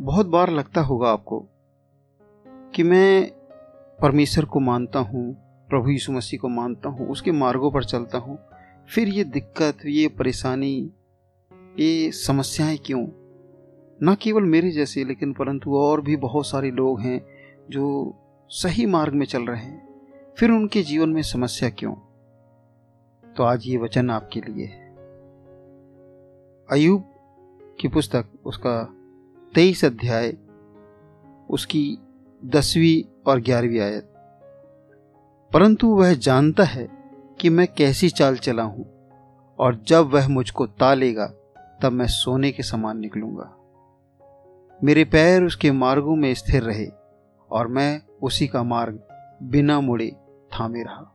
बहुत बार लगता होगा आपको कि मैं परमेश्वर को मानता हूँ, प्रभु यीशु मसीह को मानता हूँ, उसके मार्गों पर चलता हूँ। फिर ये दिक्कत, ये परेशानी, ये समस्याएँ क्यों? न केवल मेरे जैसे, लेकिन परंतु और भी बहुत सारे लोग हैं जो सही मार्ग में चल रहे हैं। फिर उनके जीवन में समस्या क्यों? तो आज ये वचन आपके लिए है। अयुब की पुस्तक, उसका तेईस अध्याय, उसकी दसवीं और ग्यारहवीं आयत। परंतु वह जानता है कि मैं कैसी चाल चला हूँ, और जब वह मुझको तालेगा तब मैं सोने के समान निकलूँगा। मेरे पैर उसके मार्गों में स्थिर रहे, और मैं उसी का मार्ग बिना मुड़े थामे रहा।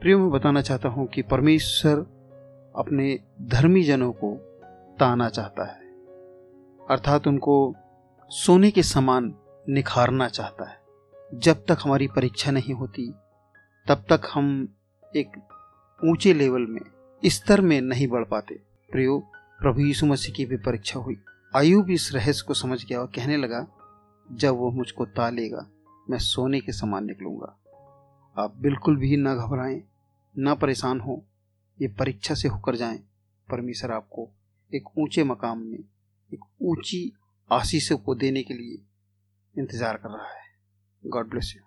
प्रियो, मैं बताना चाहता हूँ कि परमेश्वर अपने धर्मी जनों को ताना चाहता है। अर्थात उनको सोने के समान निखारना चाहता है। जब तक हमारी परीक्षा नहीं होती, तब तक हम एक ऊँचे लेवल में, स्तर में नहीं बढ़ पाते। प्रयोग प्रभु यीशु मसीह की भी परीक्षा हुई। आयुब इस रहस्य को समझ गया और कहने लगा, जब वो मुझको तालेगा मैं सोने के समान निकलूँगा। आप बिल्कुल भी ना घबराएँ, ना परेशान हो। ये परीक्षा से होकर जाएँ। परमेश्वर आपको एक ऊँचे मकाम में एक ऊँची आशीष को देने के लिए इंतज़ार कर रहा है। God bless you